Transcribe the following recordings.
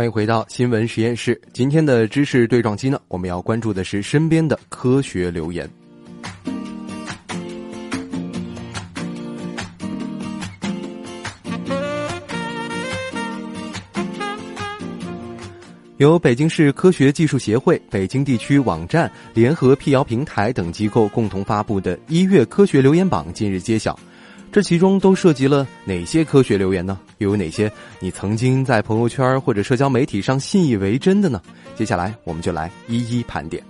欢迎回到新闻实验室。今天的知识对撞机呢，我们要关注的是身边的科学留言。由北京市科学技术协会、北京地区网站、联合辟谣平台等机构共同发布的一月科学留言榜近日揭晓。这其中都涉及了哪些科学留言呢？又有哪些你曾经在朋友圈或者社交媒体上信以为真的呢？接下来我们就来一一盘点。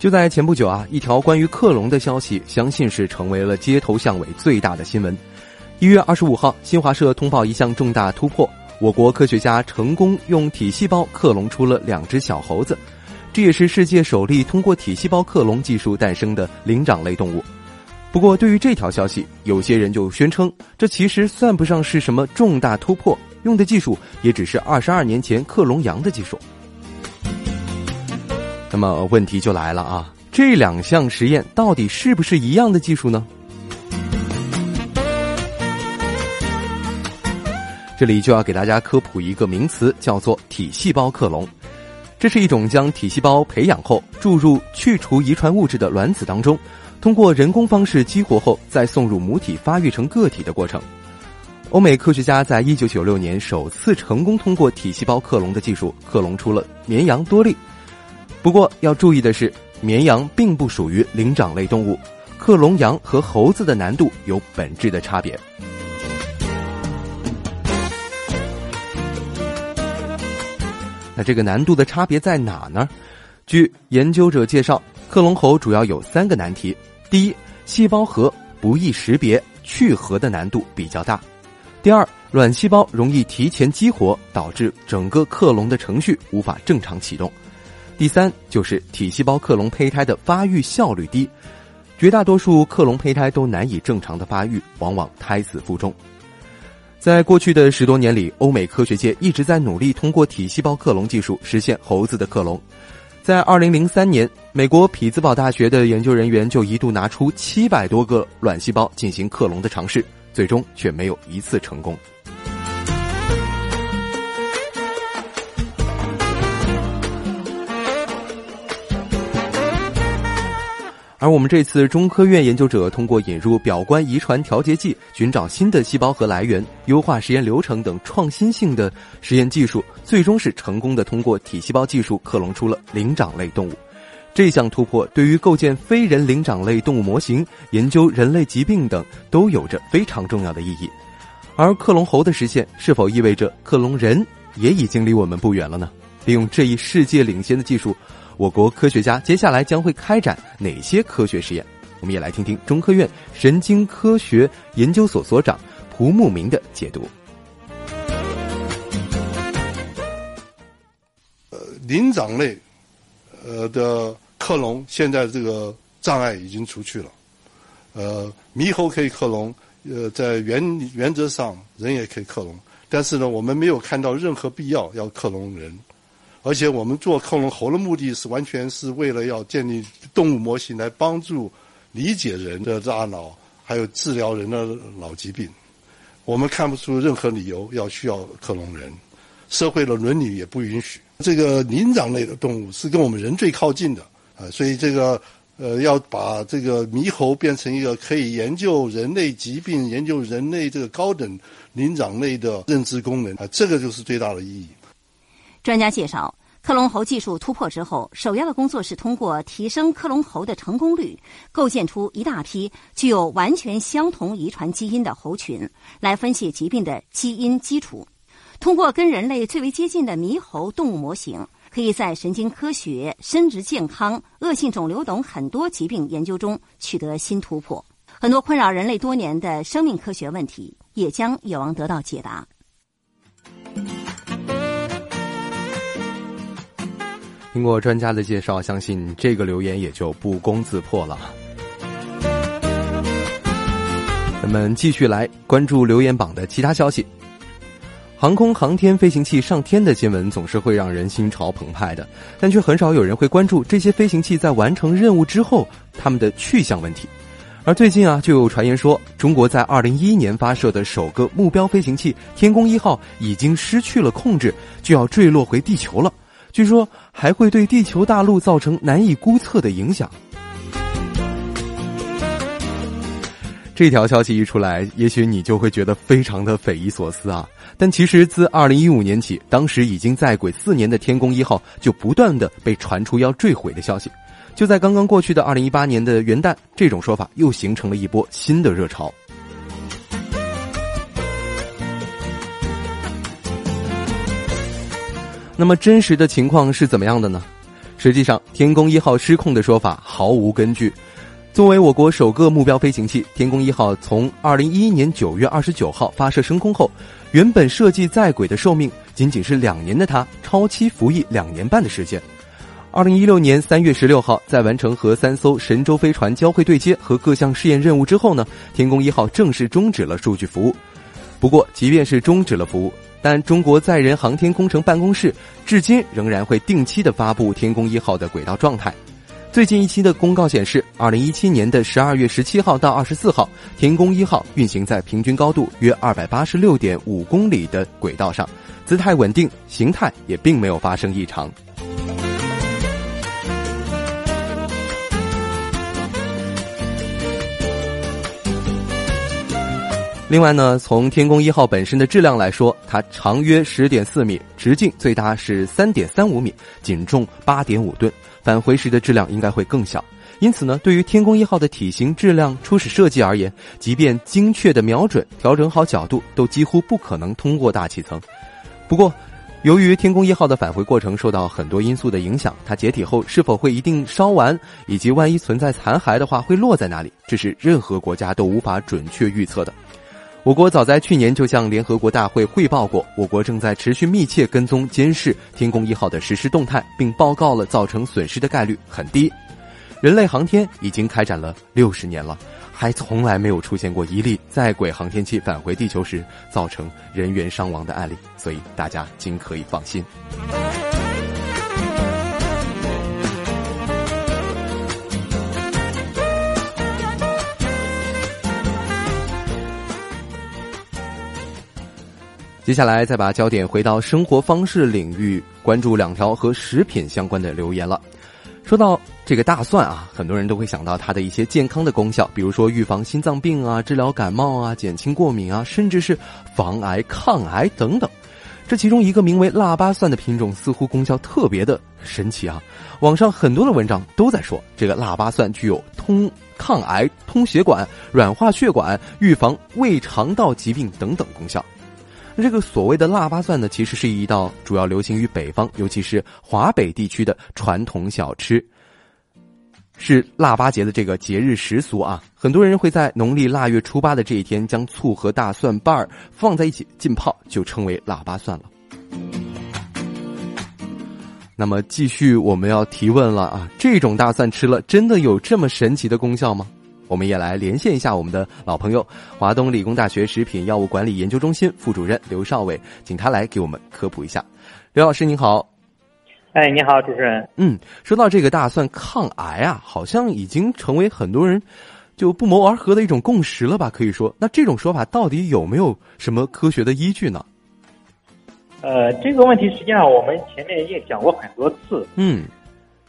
就在前不久啊，一条关于克隆的消息，相信是成为了街头巷尾最大的新闻。一月二十五号，新华社通报一项重大突破：我国科学家成功用体细胞克隆出了两只小猴子，这也是世界首例通过体细胞克隆技术诞生的灵长类动物。不过，对于这条消息，有些人就宣称，这其实算不上是什么重大突破，用的技术也只是二十二年前克隆羊的技术。那么问题就来了啊，这两项实验到底是不是一样的技术呢？这里就要给大家科普一个名词，叫做体细胞克隆。这是一种将体细胞培养后注入去除遗传物质的卵子当中，通过人工方式激活后再送入母体发育成个体的过程。欧美科学家在一九九六年首次成功通过体细胞克隆的技术克隆出了绵羊多利。不过要注意的是，绵羊并不属于灵长类动物，克隆羊和猴子的难度有本质的差别。那这个难度的差别在哪呢？据研究者介绍，克隆猴主要有三个难题：第一，细胞核不易识别，去核的难度比较大；第二，卵细胞容易提前激活，导致整个克隆的程序无法正常启动。第三就是体细胞克隆胚胎的发育效率低，绝大多数克隆胚胎都难以正常的发育，往往胎死腹中。在过去的十多年里，欧美科学界一直在努力通过体细胞克隆技术实现猴子的克隆。在二零零三年，美国匹兹堡大学的研究人员就一度拿出七百多个卵细胞进行克隆的尝试，最终却没有一次成功。而我们这次中科院研究者通过引入表观遗传调节剂，寻找新的细胞核来源，优化实验流程等创新性的实验技术，最终是成功的通过体细胞技术克隆出了灵长类动物。这项突破对于构建非人灵长类动物模型、研究人类疾病等都有着非常重要的意义。而克隆猴的实现，是否意味着克隆人也已经离我们不远了呢？利用这一世界领先的技术。我国科学家接下来将会开展哪些科学实验？我们也来听听中科院神经科学研究所所长蒲慕明的解读。呃，灵长类，呃的克隆，现在这个障碍已经除去了。呃，猕猴可以克隆，呃，在原原则上人也可以克隆，但是呢，我们没有看到任何必要要克隆人。而且我们做克隆猴的目的是完全是为了要建立动物模型来帮助理解人的大脑，还有治疗人的脑疾病。我们看不出任何理由要需要克隆人，社会的伦理也不允许。这个灵长类的动物是跟我们人最靠近的啊，所以这个呃要把这个猕猴变成一个可以研究人类疾病、研究人类这个高等灵长类的认知功能啊，这个就是最大的意义。专家介绍，克隆猴技术突破之后，首要的工作是通过提升克隆猴的成功率，构建出一大批具有完全相同遗传基因的猴群，来分析疾病的基因基础。通过跟人类最为接近的猕猴动物模型，可以在神经科学、生殖健康、恶性肿瘤等很多疾病研究中取得新突破。很多困扰人类多年的生命科学问题，也将有望得到解答。经过专家的介绍，相信这个留言也就不攻自破了。咱们继续来关注留言榜的其他消息。航空航天飞行器上天的新闻总是会让人心潮澎湃的，但却很少有人会关注这些飞行器在完成任务之后他们的去向问题。而最近啊，就有传言说，中国在二零一一年发射的首个目标飞行器“天宫一号”已经失去了控制，就要坠落回地球了。据说还会对地球大陆造成难以估测的影响。这条消息一出来，也许你就会觉得非常的匪夷所思啊！但其实自二零一五年起，当时已经在轨四年的天宫一号就不断的被传出要坠毁的消息。就在刚刚过去的二零一八年的元旦，这种说法又形成了一波新的热潮。那么真实的情况是怎么样的呢？实际上，天宫一号失控的说法毫无根据。作为我国首个目标飞行器，天宫一号从二零一一年九月二十九号发射升空后，原本设计在轨的寿命仅仅是两年的它，超期服役两年半的时间。二零一六年三月十六号，在完成和三艘神舟飞船交会对接和各项试验任务之后呢，天宫一号正式终止了数据服务。不过，即便是终止了服务，但中国载人航天工程办公室至今仍然会定期的发布天宫一号的轨道状态。最近一期的公告显示，二零一七年的十二月十七号到二十四号，天宫一号运行在平均高度约二百八十六点五公里的轨道上，姿态稳定，形态也并没有发生异常。另外呢，从天宫一号本身的质量来说，它长约十点四米，直径最大是三点三五米，仅重八点五吨。返回时的质量应该会更小，因此呢，对于天宫一号的体型、质量、初始设计而言，即便精确的瞄准、调整好角度，都几乎不可能通过大气层。不过，由于天宫一号的返回过程受到很多因素的影响，它解体后是否会一定烧完，以及万一存在残骸的话会落在哪里，这是任何国家都无法准确预测的。我国早在去年就向联合国大会汇报过，我国正在持续密切跟踪监视天宫一号的实时动态，并报告了造成损失的概率很低。人类航天已经开展了六十年了，还从来没有出现过一例在轨航天器返回地球时造成人员伤亡的案例，所以大家尽可以放心。接下来再把焦点回到生活方式领域，关注两条和食品相关的留言了。说到这个大蒜啊，很多人都会想到它的一些健康的功效，比如说预防心脏病啊、治疗感冒啊、减轻过敏啊，甚至是防癌、抗癌等等。这其中一个名为腊八蒜的品种，似乎功效特别的神奇啊！网上很多的文章都在说，这个腊八蒜具有通抗癌、通血管、软化血管、预防胃肠道疾病等等功效。这个所谓的腊八蒜呢，其实是一道主要流行于北方，尤其是华北地区的传统小吃，是腊八节的这个节日习俗啊。很多人会在农历腊月初八的这一天，将醋和大蒜瓣儿放在一起浸泡，就称为腊八蒜了。那么，继续我们要提问了啊，这种大蒜吃了，真的有这么神奇的功效吗？我们也来连线一下我们的老朋友，华东理工大学食品药物管理研究中心副主任刘少伟，请他来给我们科普一下。刘老师您好，哎，你好，主持人。嗯，说到这个大蒜抗癌啊，好像已经成为很多人就不谋而合的一种共识了吧？可以说，那这种说法到底有没有什么科学的依据呢？呃，这个问题实际上我们前面也讲过很多次。嗯，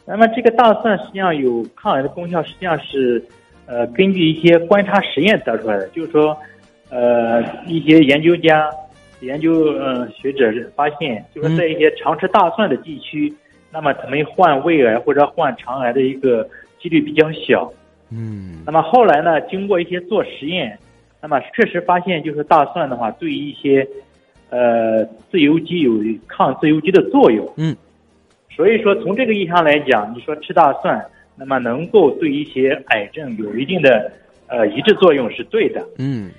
那么这个大蒜实际上有抗癌的功效，实际上是。呃，根据一些观察实验得出来的，就是说，呃，一些研究家、研究呃学者发现，就是在一些常吃大蒜的地区，那么他们患胃癌或者患肠癌的一个几率比较小。嗯。那么后来呢，经过一些做实验，那么确实发现，就是大蒜的话，对于一些呃自由基有抗自由基的作用。嗯。所以说，从这个意义上来讲，你说吃大蒜。那么能够对一些癌症有一定的呃抑制作用是对的，嗯，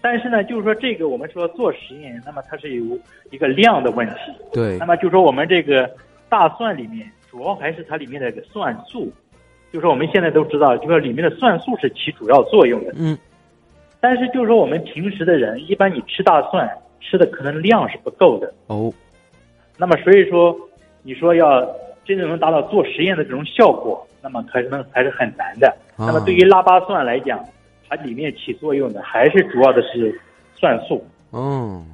但是呢，就是说这个我们说做实验，那么它是有一个量的问题，对，那么就说我们这个大蒜里面主要还是它里面的个蒜素，就说我们现在都知道，就说里面的蒜素是起主要作用的，嗯，但是就是说我们平时的人，一般你吃大蒜吃的可能量是不够的。哦，那么所以说，你说要真正能达到做实验的这种效果，那么可能还是很难的。啊那么对于腊八蒜来讲，它里面起作用的还是主要的是蒜素。嗯，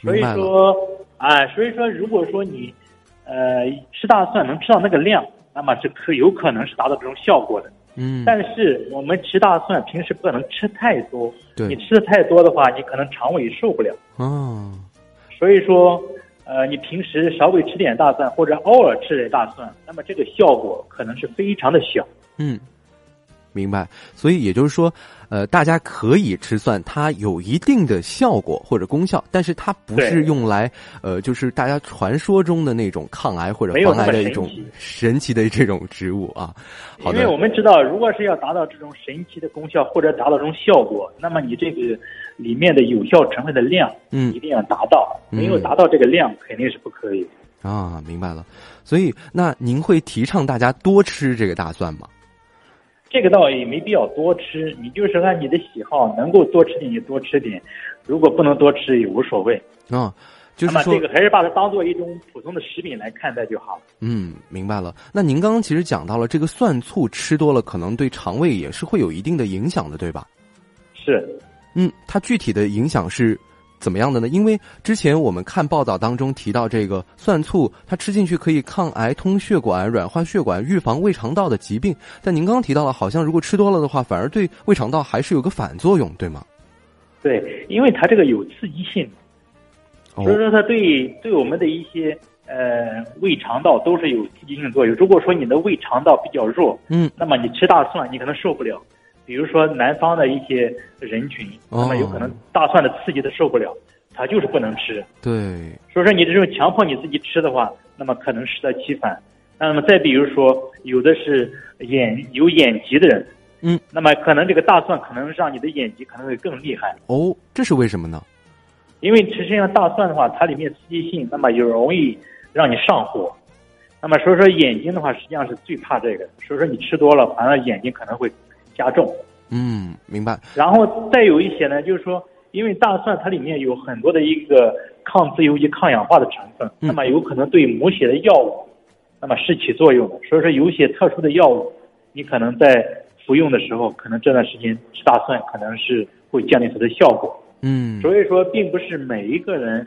所以。说，啊，所以说，如果说你呃吃大蒜能吃到那个量，那么是可有可能是达到这种效果的。嗯，但是我们吃大蒜平时不可能吃太多，对你吃的太多的话，你可能肠胃受不了。哦，所以说，呃，你平时稍微吃点大蒜，或者偶尔吃点大蒜，那么这个效果可能是非常的小。嗯，明白。所以也就是说，呃，大家可以吃蒜，它有一定的效果或者功效，但是它不是用来，呃，就是大家传说中的那种抗癌或者防没有那么癌的一种神奇的这种植物啊。好的因为我，们知道，如果是要达到这种神奇的功效或者达到这种效果，那么你这个里面的有效成分的量，嗯一定要达到。嗯没有达到这个量，肯定是不可以。啊，明白了。所以，那您会提倡大家多吃这个大蒜吗？这个倒也没必要多吃，你就是按你的喜好，能够多吃点就多吃点，如果不能多吃也无所谓。啊，就是说这，个还是把它当做一种普通的食品来看待就好。嗯，明白了。那您刚刚其实讲到了这个蒜醋吃多了，可能对肠胃也是会有一定的影响的，对吧？是，嗯，它具体的影响是怎么样的呢？因为之前我们看报道当中提到，这个蒜醋它吃进去可以抗癌、通血管、软化血管、预防胃肠道的疾病。但您刚刚提到了，好像如果吃多了的话，反而对胃肠道还是有个反作用，对吗？对，因为它这个有刺激性，哦所以说它对对我们的一些呃胃肠道都是有刺激性作用。如果说你的胃肠道比较弱，嗯，那么你吃大蒜你可能受不了。比如说南方的一些人群，哦那么有可能大蒜的刺激他受不了，他就是不能吃。对，所以说你这种强迫你自己吃的话，那么可能适得其反。那么再比如说，有的是眼有眼疾的人，嗯，那么可能这个大蒜可能让你的眼疾可能会更厉害，哦，这是为什么呢？因为实际上大蒜的话，它里面刺激性，那么就容易让你上火。那么所以说眼睛的话，实际上是最怕这个，所以说你吃多了，反而眼睛可能会加重。嗯，明白。然后再有一些呢，就是说，因为大蒜它里面有很多的一个抗自由基、抗氧化的成分，嗯那么有可能对母血的药物，那么是起作用的。所以说，有些特殊的药物，你可能在服用的时候，可能这段时间吃大蒜可能是会降低它的效果。嗯，所以说，并不是每一个人，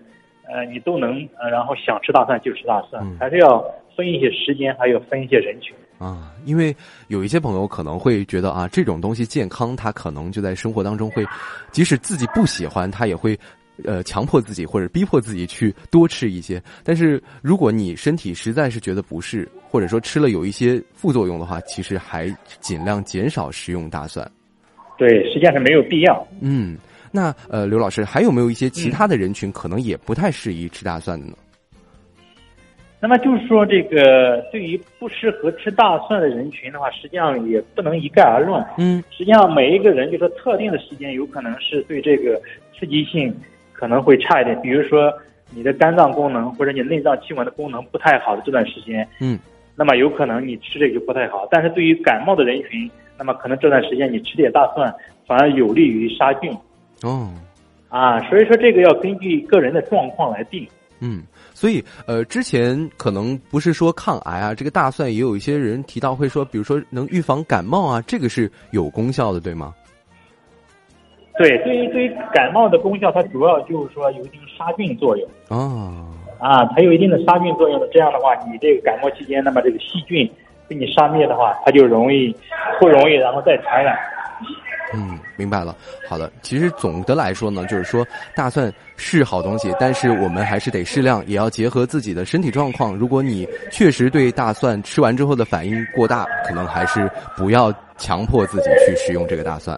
呃，你都能呃，然后想吃大蒜就吃大蒜，嗯还是要分一些时间，还有分一些人群。啊，因为有一些朋友可能会觉得啊，这种东西健康，他可能就在生活当中会，即使自己不喜欢，他也会，呃，强迫自己或者逼迫自己去多吃一些。但是如果你身体实在是觉得不适，或者说吃了有一些副作用的话，其实还尽量减少食用大蒜。对，实际上是没有必要。嗯，那呃，刘老师还有没有一些其他的人群可能也不太适宜吃大蒜的呢？那么就是说，这个对于不适合吃大蒜的人群的话，实际上也不能一概而论。嗯实际上，每一个人就说特定的时间，有可能是对这个刺激性可能会差一点。比如说，你的肝脏功能或者你内脏器官的功能不太好的这段时间，嗯，那么有可能你吃这个就不太好。但是对于感冒的人群，那么可能这段时间你吃点大蒜，反而有利于杀菌哦。啊。所以说，这个要根据个人的状况来定。嗯，所以呃，之前可能不是说抗癌啊，这个大蒜也有一些人提到会说，比如说能预防感冒啊，这个是有功效的，对吗？对，对于对于感冒的功效，它主要就是说有一定杀菌作用哦，啊，它有一定的杀菌作用的。这样的话，你这个感冒期间，那么这个细菌被你杀灭的话，它就容易不容易然后再传染。嗯，明白了。好的，其实总的来说呢，就是说大蒜是好东西，但是我们还是得适量，也要结合自己的身体状况。如果你确实对大蒜吃完之后的反应过大，可能还是不要强迫自己去食用这个大蒜。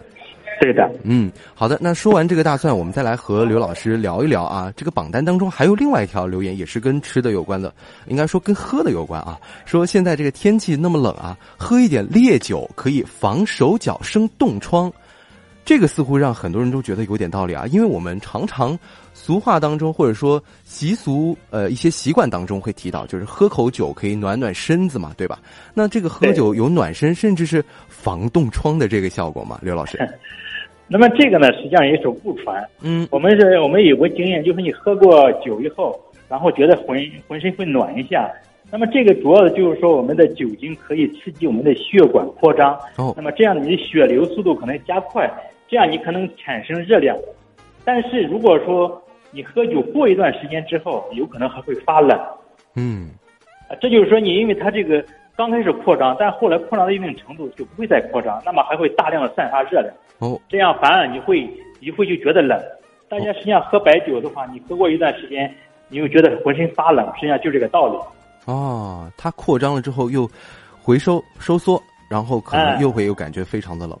对的，嗯，好的。那说完这个大蒜，我们再来和刘老师聊一聊啊。这个榜单当中还有另外一条留言，也是跟吃的有关的，应该说跟喝的有关啊。说现在这个天气那么冷啊，喝一点烈酒可以防手脚生冻疮。这个似乎让很多人都觉得有点道理啊，因为我们常常俗话当中或者说习俗呃一些习惯当中会提到，就是喝口酒可以暖暖身子嘛，对吧？那这个喝酒有暖身甚至是防冻疮的这个效果吗？刘老师？那么这个呢，实际上也是误传。嗯我们是我们有过经验，就是你喝过酒以后，然后觉得浑浑身会暖一下。那么这个主要的就是说，我们的酒精可以刺激我们的血管扩张，哦那么这样你的血流速度可能加快，这样你可能产生热量。但是如果说你喝酒过一段时间之后，有可能还会发冷。嗯啊，这就是说你因为它这个刚开始扩张，但后来扩张到一定程度就不会再扩张，那么还会大量的散发热量。哦这样反而你会你会就觉得冷。大家实际上喝白酒的话，你喝过一段时间，你又觉得浑身发冷，实际上就这个道理。哦，它扩张了之后又回收收缩，然后可能哎又会有感觉非常的冷。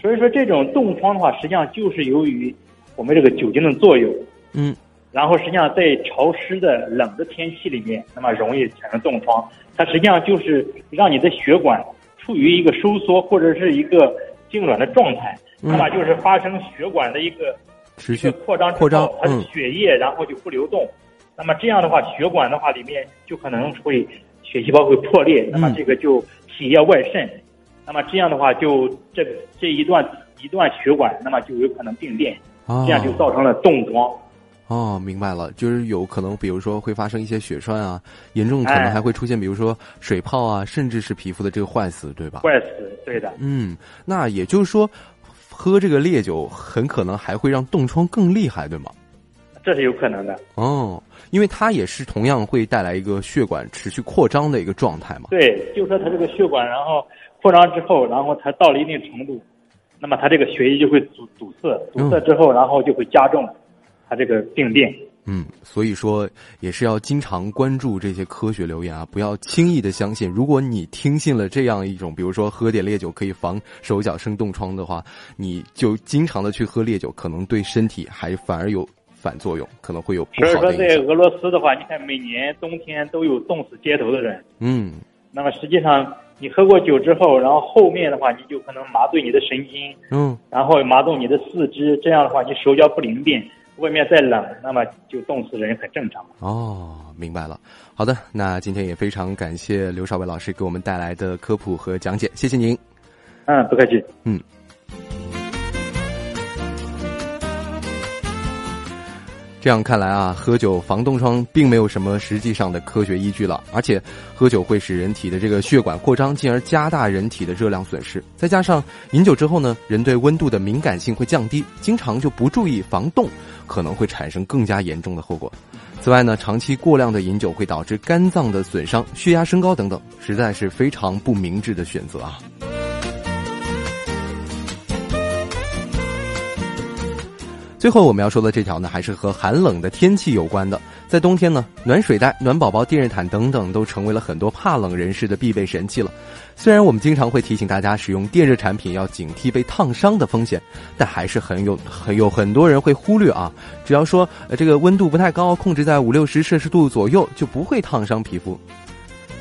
所以说这种冻疮的话，实际上就是由于我们这个酒精的作用，嗯。然后实际上在潮湿的冷的天气里面，那么容易产生冻疮。它实际上就是让你的血管处于一个收缩或者是一个痉挛的状态，嗯。那么就是发生血管的一个持续扩张扩张它的嗯。血液然后就不流动，那么这样的话，血管的话里面就可能会血细胞会破裂，那么嗯。这个就体液外渗，那么这样的话就这个这一段一段血管，那么就有可能病变，啊这样就造成了冻疮。哦，明白了，就是有可能，比如说会发生一些血栓啊，严重可能哎还会出现，比如说水泡啊，甚至是皮肤的这个坏死，对吧？坏死，对的，嗯，那也就是说，喝这个烈酒很可能还会让冻疮更厉害，对吗？这是有可能的。哦，因为它也是同样会带来一个血管持续扩张的一个状态嘛。对，就是说它这个血管，然后扩张之后，然后它到了一定程度，那么它这个血液就会阻堵塞，堵塞之后，然后就会加重它这个病变。嗯，所以说也是要经常关注这些科学留言啊，不要轻易的相信。如果你听信了这样一种，比如说喝点烈酒可以防手脚生冻疮的话，你就经常的去喝烈酒，可能对身体还反而有反作用，可能会有不所以说，好的影响。在俄罗斯的话，你看每年冬天都有冻死街头的人。嗯，那么实际上，你喝过酒之后，然后后面的话，你就可能麻醉你的神经，嗯，然后麻动你的四肢，这样的话，你手脚不灵便，外面再冷，那么就冻死人很正常。哦，明白了。好的，那今天也非常感谢刘少伟老师给我们带来的科普和讲解，谢谢您。嗯，不客气。这样看来啊，喝酒防冻疮并没有什么实际上的科学依据了，而且喝酒会使人体的这个血管扩张，进而加大人体的热量损失。再加上饮酒之后呢，人对温度的敏感性会降低，经常就不注意防冻，可能会产生更加严重的后果。此外呢，长期过量的饮酒会导致肝脏的损伤、血压升高等等，实在是非常不明智的选择啊。最后我们要说的这条呢，还是和寒冷的天气有关的。在冬天呢，暖水袋、暖宝宝、电热毯等等都成为了很多怕冷人士的必备神器了。虽然我们经常会提醒大家使用电热产品要警惕被烫伤的风险，但还是很有很有很多人会忽略啊。只要说呃这个温度不太高，控制在五六十摄氏度左右，就不会烫伤皮肤。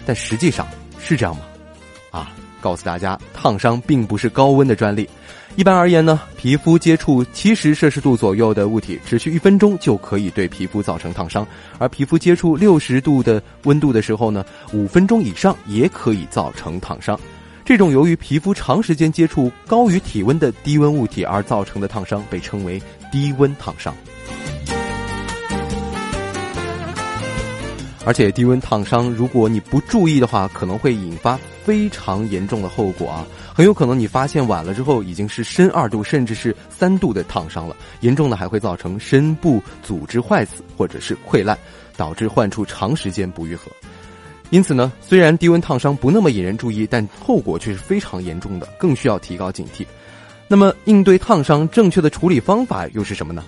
但实际上是这样吗？啊，告诉大家，烫伤并不是高温的专利。一般而言呢，皮肤接触七十摄氏度左右的物体，持续一分钟就可以对皮肤造成烫伤；而皮肤接触六十度的温度的时候呢，五分钟以上也可以造成烫伤。这种由于皮肤长时间接触高于体温的低温物体而造成的烫伤，被称为低温烫伤。而且低温烫伤，如果你不注意的话，可能会引发非常严重的后果啊！很有可能你发现晚了之后，已经是深二度甚至是三度的烫伤了，严重的还会造成深部组织坏死或者是溃烂，导致患处长时间不愈合。因此呢，虽然低温烫伤不那么引人注意，但后果却是非常严重的，更需要提高警惕。那么，应对烫伤正确的处理方法又是什么呢？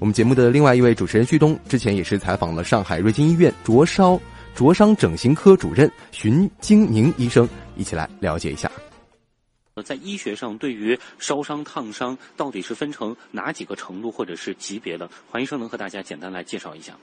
我们节目的另外一位主持人旭东，之前也是采访了上海瑞金医院灼烧灼伤整形科主任荀金宁医生，一起来了解一下。在医学上，对于烧伤、烫伤到底是分成哪几个程度或者是级别的？黄医生能和大家简单来介绍一下吗？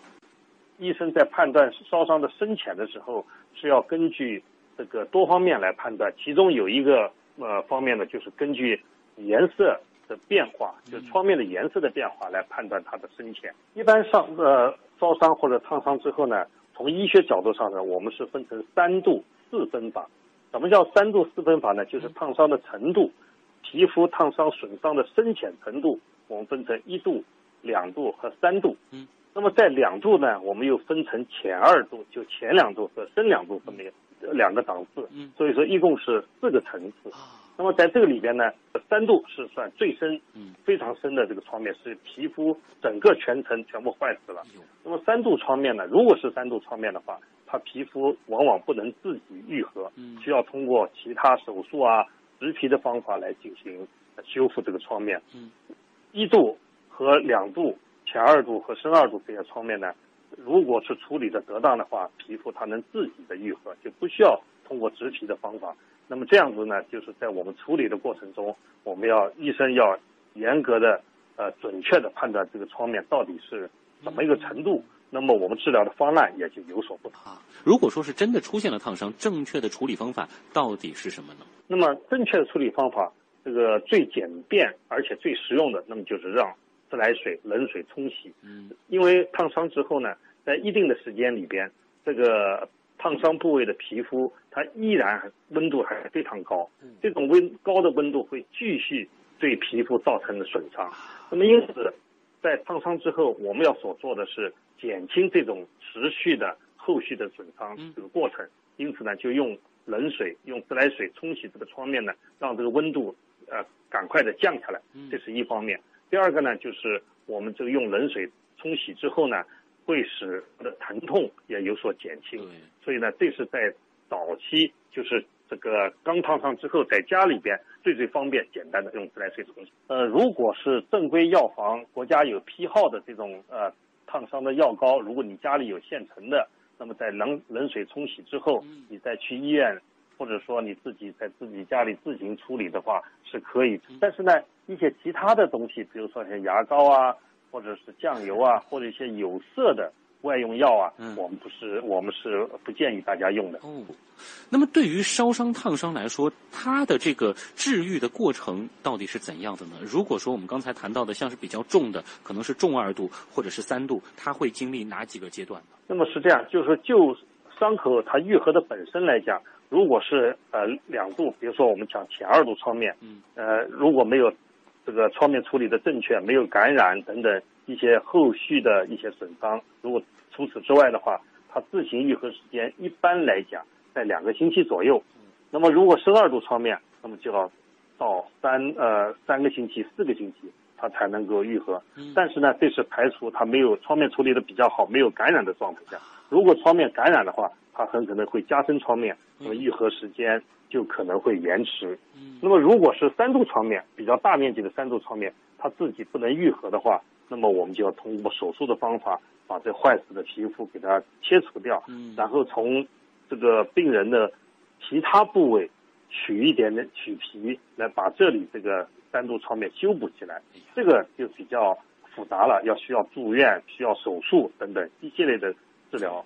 医生在判断烧伤的深浅的时候，是要根据这个多方面来判断，其中有一个呃方面呢，就是根据颜色的变化，就是创面的颜色的变化来判断它的深浅。一般上呃烧伤或者烫伤之后呢，从医学角度上呢，我们是分成三度四分法。什么叫三度四分法呢？就是烫伤的程度、皮肤烫伤损伤的深浅程度，我们分成一度、两度和三度。嗯。那么在两度呢，我们又分成浅二度，就前两度和深两度分别两个档次。嗯。所以说一共是四个层次。啊。那么在这个里边呢，三度是算最深，嗯，非常深的这个创面，是皮肤整个全层全部坏死了。那么三度创面呢，如果是三度创面的话，它皮肤往往不能自己愈合，嗯，需要通过其他手术啊、植皮的方法来进行修复这个创面。嗯，一度和两度、浅二度和深二度这些创面呢，如果是处理的得当的话，皮肤它能自己的愈合，就不需要通过植皮的方法。那么这样子呢，就是在我们处理的过程中，我们要医生要严格的、呃准确的判断这个创面到底是怎么一个程度，那么我们治疗的方案也就有所不同。啊，如果说是真的出现了烫伤，正确的处理方法到底是什么呢？那么正确的处理方法，这个最简便而且最实用的，那么就是让自来水、冷水冲洗。嗯，因为烫伤之后呢，在一定的时间里边，这个。烫伤部位的皮肤，它依然温度还非常高。这种温高的温度会继续对皮肤造成的损伤。那么因此，在烫伤之后，我们要所做的是减轻这种持续的后续的损伤这个过程。因此呢，就用冷水、用自来水冲洗这个创面呢，让这个温度呃赶快的降下来。这是一方面。第二个呢，就是我们这个用冷水冲洗之后呢。会使的疼痛也有所减轻，所以呢，这是在早期，就是这个刚烫伤之后，在家里边最最方便、简单的用自来水冲洗。呃，如果是正规药房、国家有批号的这种呃烫伤的药膏，如果你家里有现成的，那么在冷冷水冲洗之后，你再去医院，或者说你自己在自己家里自行处理的话是可以。但是呢，一些其他的东西，比如说像牙膏啊。或者是酱油啊，或者一些有色的外用药啊，嗯我们不是我们是不建议大家用的。哦，那么对于烧伤烫伤来说，它的这个治愈的过程到底是怎样的呢？如果说我们刚才谈到的像是比较重的，可能是重二度或者是三度，它会经历哪几个阶段呢？那么是这样，就是说就伤口它愈合的本身来讲，如果是呃两度，比如说我们讲前二度创面，嗯，呃如果没有。这个创面处理的正确，没有感染等等一些后续的一些损伤。如果除此之外的话，它自行愈合时间一般来讲在两个星期左右。那么如果是二度创面，那么就要到三呃三个星期、四个星期，它才能够愈合。但是呢，这是排除它没有创面处理的比较好、没有感染的状态下。如果创面感染的话，它很可能会加深创面，那么愈合时间。就可能会延迟。那么，如果是三度创面比较大面积的三度创面，它自己不能愈合的话，那么我们就要通过手术的方法把这坏死的皮肤给它切除掉，然后从这个病人的其他部位取一点点取皮，来把这里这个三度创面修补起来。这个就比较复杂了，要需要住院、需要手术等等一系列的治疗。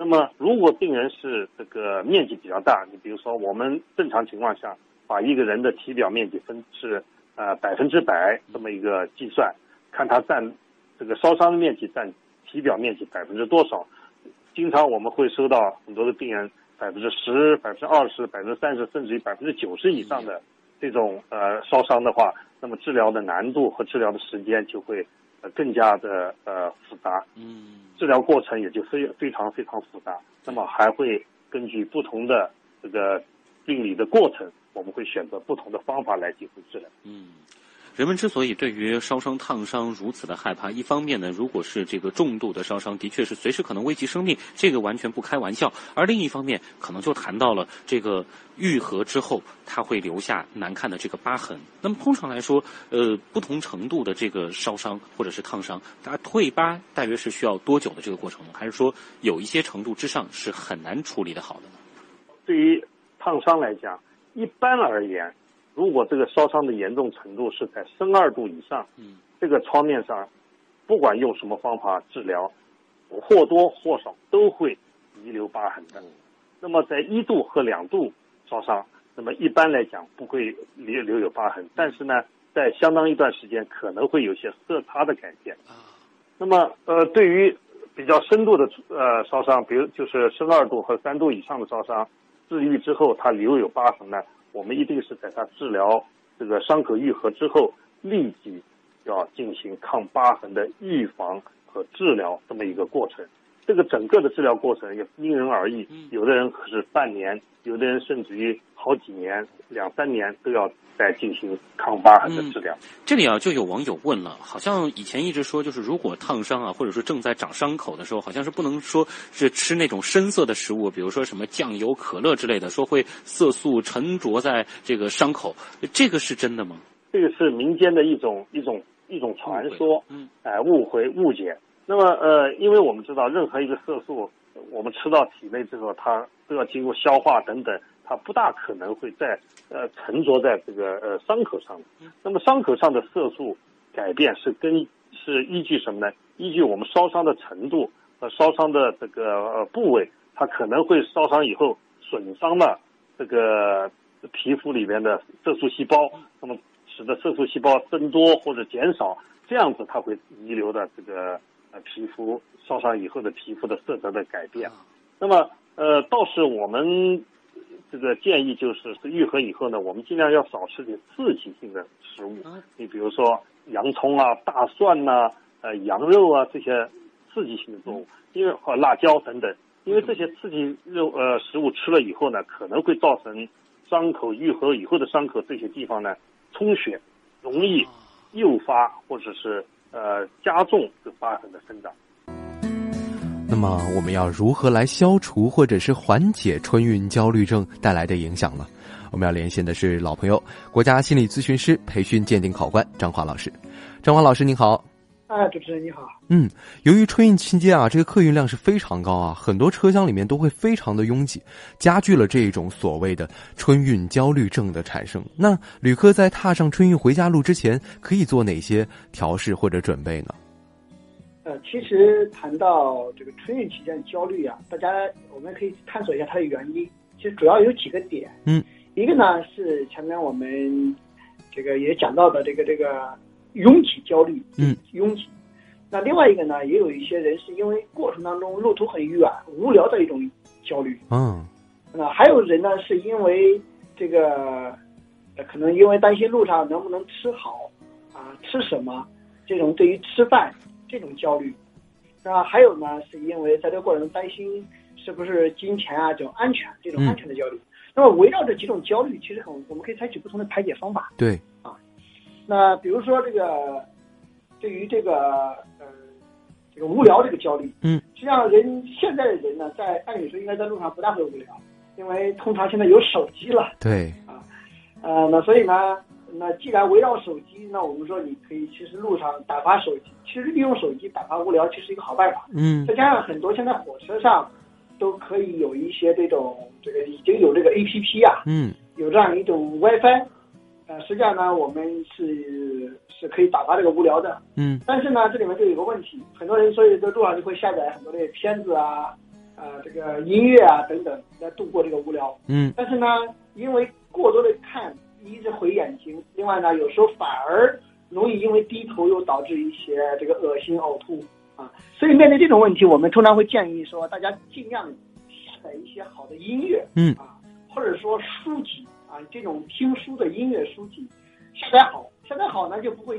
那么，如果病人是这个面积比较大，你比如说我们正常情况下把一个人的体表面积分是呃百分之百这么一个计算，看他占这个烧伤的面积占体表面积百分之多少。经常我们会收到很多的病人百分之十、百分之二十、百分之三十，甚至于百分之九十以上的这种呃烧伤的话，那么治疗的难度和治疗的时间就会呃更加的呃复杂。嗯。治疗过程也就非非常非常复杂，那么还会根据不同的这个病理的过程，我们会选择不同的方法来进行治疗。嗯。人们之所以对于烧伤、烫伤如此的害怕，一方面呢，如果是这个重度的烧伤，的确是随时可能危及生命，这个完全不开玩笑；而另一方面，可能就谈到了这个愈合之后，它会留下难看的这个疤痕。那么通常来说，呃，不同程度的这个烧伤或者是烫伤，它退疤大约是需要多久的这个过程呢？还是说有一些程度之上是很难处理的好的呢？对于烫伤来讲，一般而言。如果这个烧伤的严重程度是在深二度以上，嗯，这个创面上，不管用什么方法治疗，或多或少都会遗留疤痕的。那么在一度和两度烧伤，那么一般来讲不会留留有疤痕，但是呢，在相当一段时间可能会有些色差的改变。那么呃，对于比较深度的呃烧伤，比如就是深二度和三度以上的烧伤，治愈之后它留有疤痕呢？我们一定是在他治疗这个伤口愈合之后，立即要进行抗疤痕的预防和治疗这么一个过程。这个整个的治疗过程也因人而异，有的人可是半年，有的人甚至于好几年、两三年都要再进行抗疤痕的治疗。这里啊，就有网友问了，好像以前一直说，就是如果烫伤啊，或者说正在长伤口的时候，好像是不能说是吃那种深色的食物，比如说什么酱油、可乐之类的，说会色素沉着在这个伤口，这个是真的吗？这个是民间的一种一种一种传说，嗯，哎，误会误解。那么，呃，因为我们知道，任何一个色素，我们吃到体内之后，它都要经过消化等等，它不大可能会在呃沉着在这个呃伤口上。那么，伤口上的色素改变是跟是依据什么呢？依据我们烧伤的程度和烧伤的这个部位，它可能会烧伤以后损伤了这个皮肤里面的色素细胞，那么使得色素细胞增多或者减少，这样子它会遗留的这个。呃，皮肤烧伤以后的皮肤的色泽的改变，那么呃，倒是我们这个建议就是愈合以后呢，我们尽量要少吃点刺激性的食物，你比如说洋葱啊、大蒜呐、呃羊肉啊这些刺激性的作物，因为和辣椒等等，因为这些刺激肉呃食物吃了以后呢，可能会造成伤口愈合以后的伤口这些地方呢充血，容易诱发或者是。呃，加重这发生的生长。那么，我们要如何来消除或者是缓解春运焦虑症带来的影响呢？我们要连线的是老朋友，国家心理咨询师培训鉴定考官张华老师。张华老师，您好。哎，主持人你好。嗯，由于春运期间啊，这个客运量是非常高啊，很多车厢里面都会非常的拥挤，加剧了这种所谓的春运焦虑症的产生。那旅客在踏上春运回家路之前，可以做哪些调试或者准备呢？呃，其实谈到这个春运期间焦虑啊，大家我们可以探索一下它的原因。其实主要有几个点。嗯，一个呢是前面我们这个也讲到的这个这个。拥挤焦虑，嗯，拥挤。那另外一个呢，也有一些人是因为过程当中路途很远，无聊的一种焦虑，嗯。那还有人呢，是因为这个，可能因为担心路上能不能吃好，啊，吃什么，这种对于吃饭这种焦虑，那还有呢，是因为在这个过程中担心是不是金钱啊这种安全这种安全的焦虑。那么围绕这几种焦虑，其实很我们可以采取不同的排解方法。对。那比如说这个，对于这个呃，这个无聊这个焦虑，嗯，实际上人现在的人呢，在按理说应该在路上不大会无聊，因为通常现在有手机了，对，啊，呃，那所以呢，那既然围绕手机，那我们说你可以其实路上打发手机，其实利用手机打发无聊，其实一个好办法，嗯，再加上很多现在火车上都可以有一些这种这个已经有这个 A P P 啊，嗯，有这样一种 WiFi。呃，实际上呢，我们是是可以打发这个无聊的，嗯，但是呢，这里面就有个问题，很多人所以在路上就会下载很多的片子啊，啊，这个音乐啊等等来度过这个无聊，嗯，但是呢，因为过多的看，一直毁眼睛，另外呢，有时候反而容易因为低头又导致一些这个恶心呕吐啊，所以面对这种问题，我们通常会建议说，大家尽量下载一些好的音乐，嗯，啊，或者说书籍。这种听书的音乐书籍，下载好，下载好呢就不会。